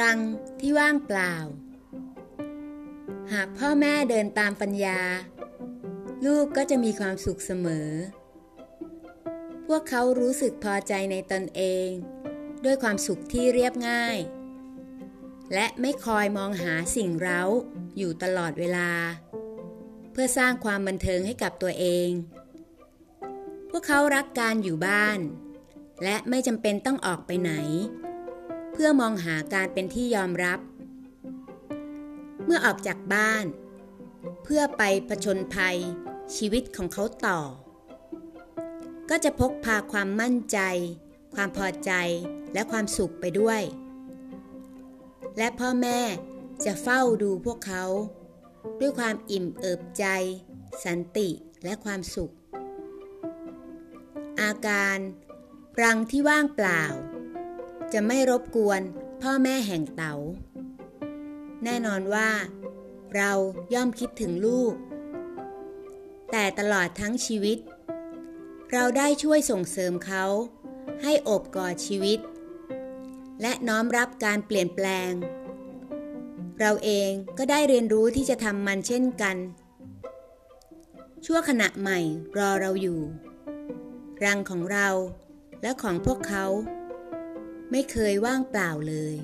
รังที่ว่างเปล่า หากพ่อแม่เดินตามปัญญา ลูกก็จะมีความสุขเสมอ พวกเขารู้สึกพอใจในตนเอง ด้วยความสุขที่เรียบง่าย และไม่คอยมองหาสิ่งเร้าอยู่ตลอดเวลา เพื่อสร้างความบันเทิงให้กับตัวเอง พวกเขารักการอยู่บ้าน และไม่จำเป็นต้องออกไปไหน พื่อมองหาการเป็นที่ยอมรับ เมื่อออกจากบ้าน เพื่อไปผชนภัยชีวิตของเขาต่อ ก็จะพกพาความมั่นใจ ความพอใจและความสุขไปด้วย และพ่อแม่จะเฝ้าดูพวกเขา ด้วยความอิ่มเอิบใจ สันติและความสุข อาการรังที่ว่างเปล่า จะไม่รบกวนพ่อแม่แห่งเตา๋า แน่นอนว่า เราย่อมคิดถึงลูก แต่ตลอดทั้งชีวิต เราได้ช่วยส่งเสริมเขา ให้อบกอดชีวิต และน้อมรับการเปลี่ยนแปลง เราเองก็ได้เรียนรู้ที่จะทำมันเช่นกัน ชั่วขณะใหม่รอเราอยู่ รังของเราและของพวกเขา ไม่เคยว่างเปล่าเลย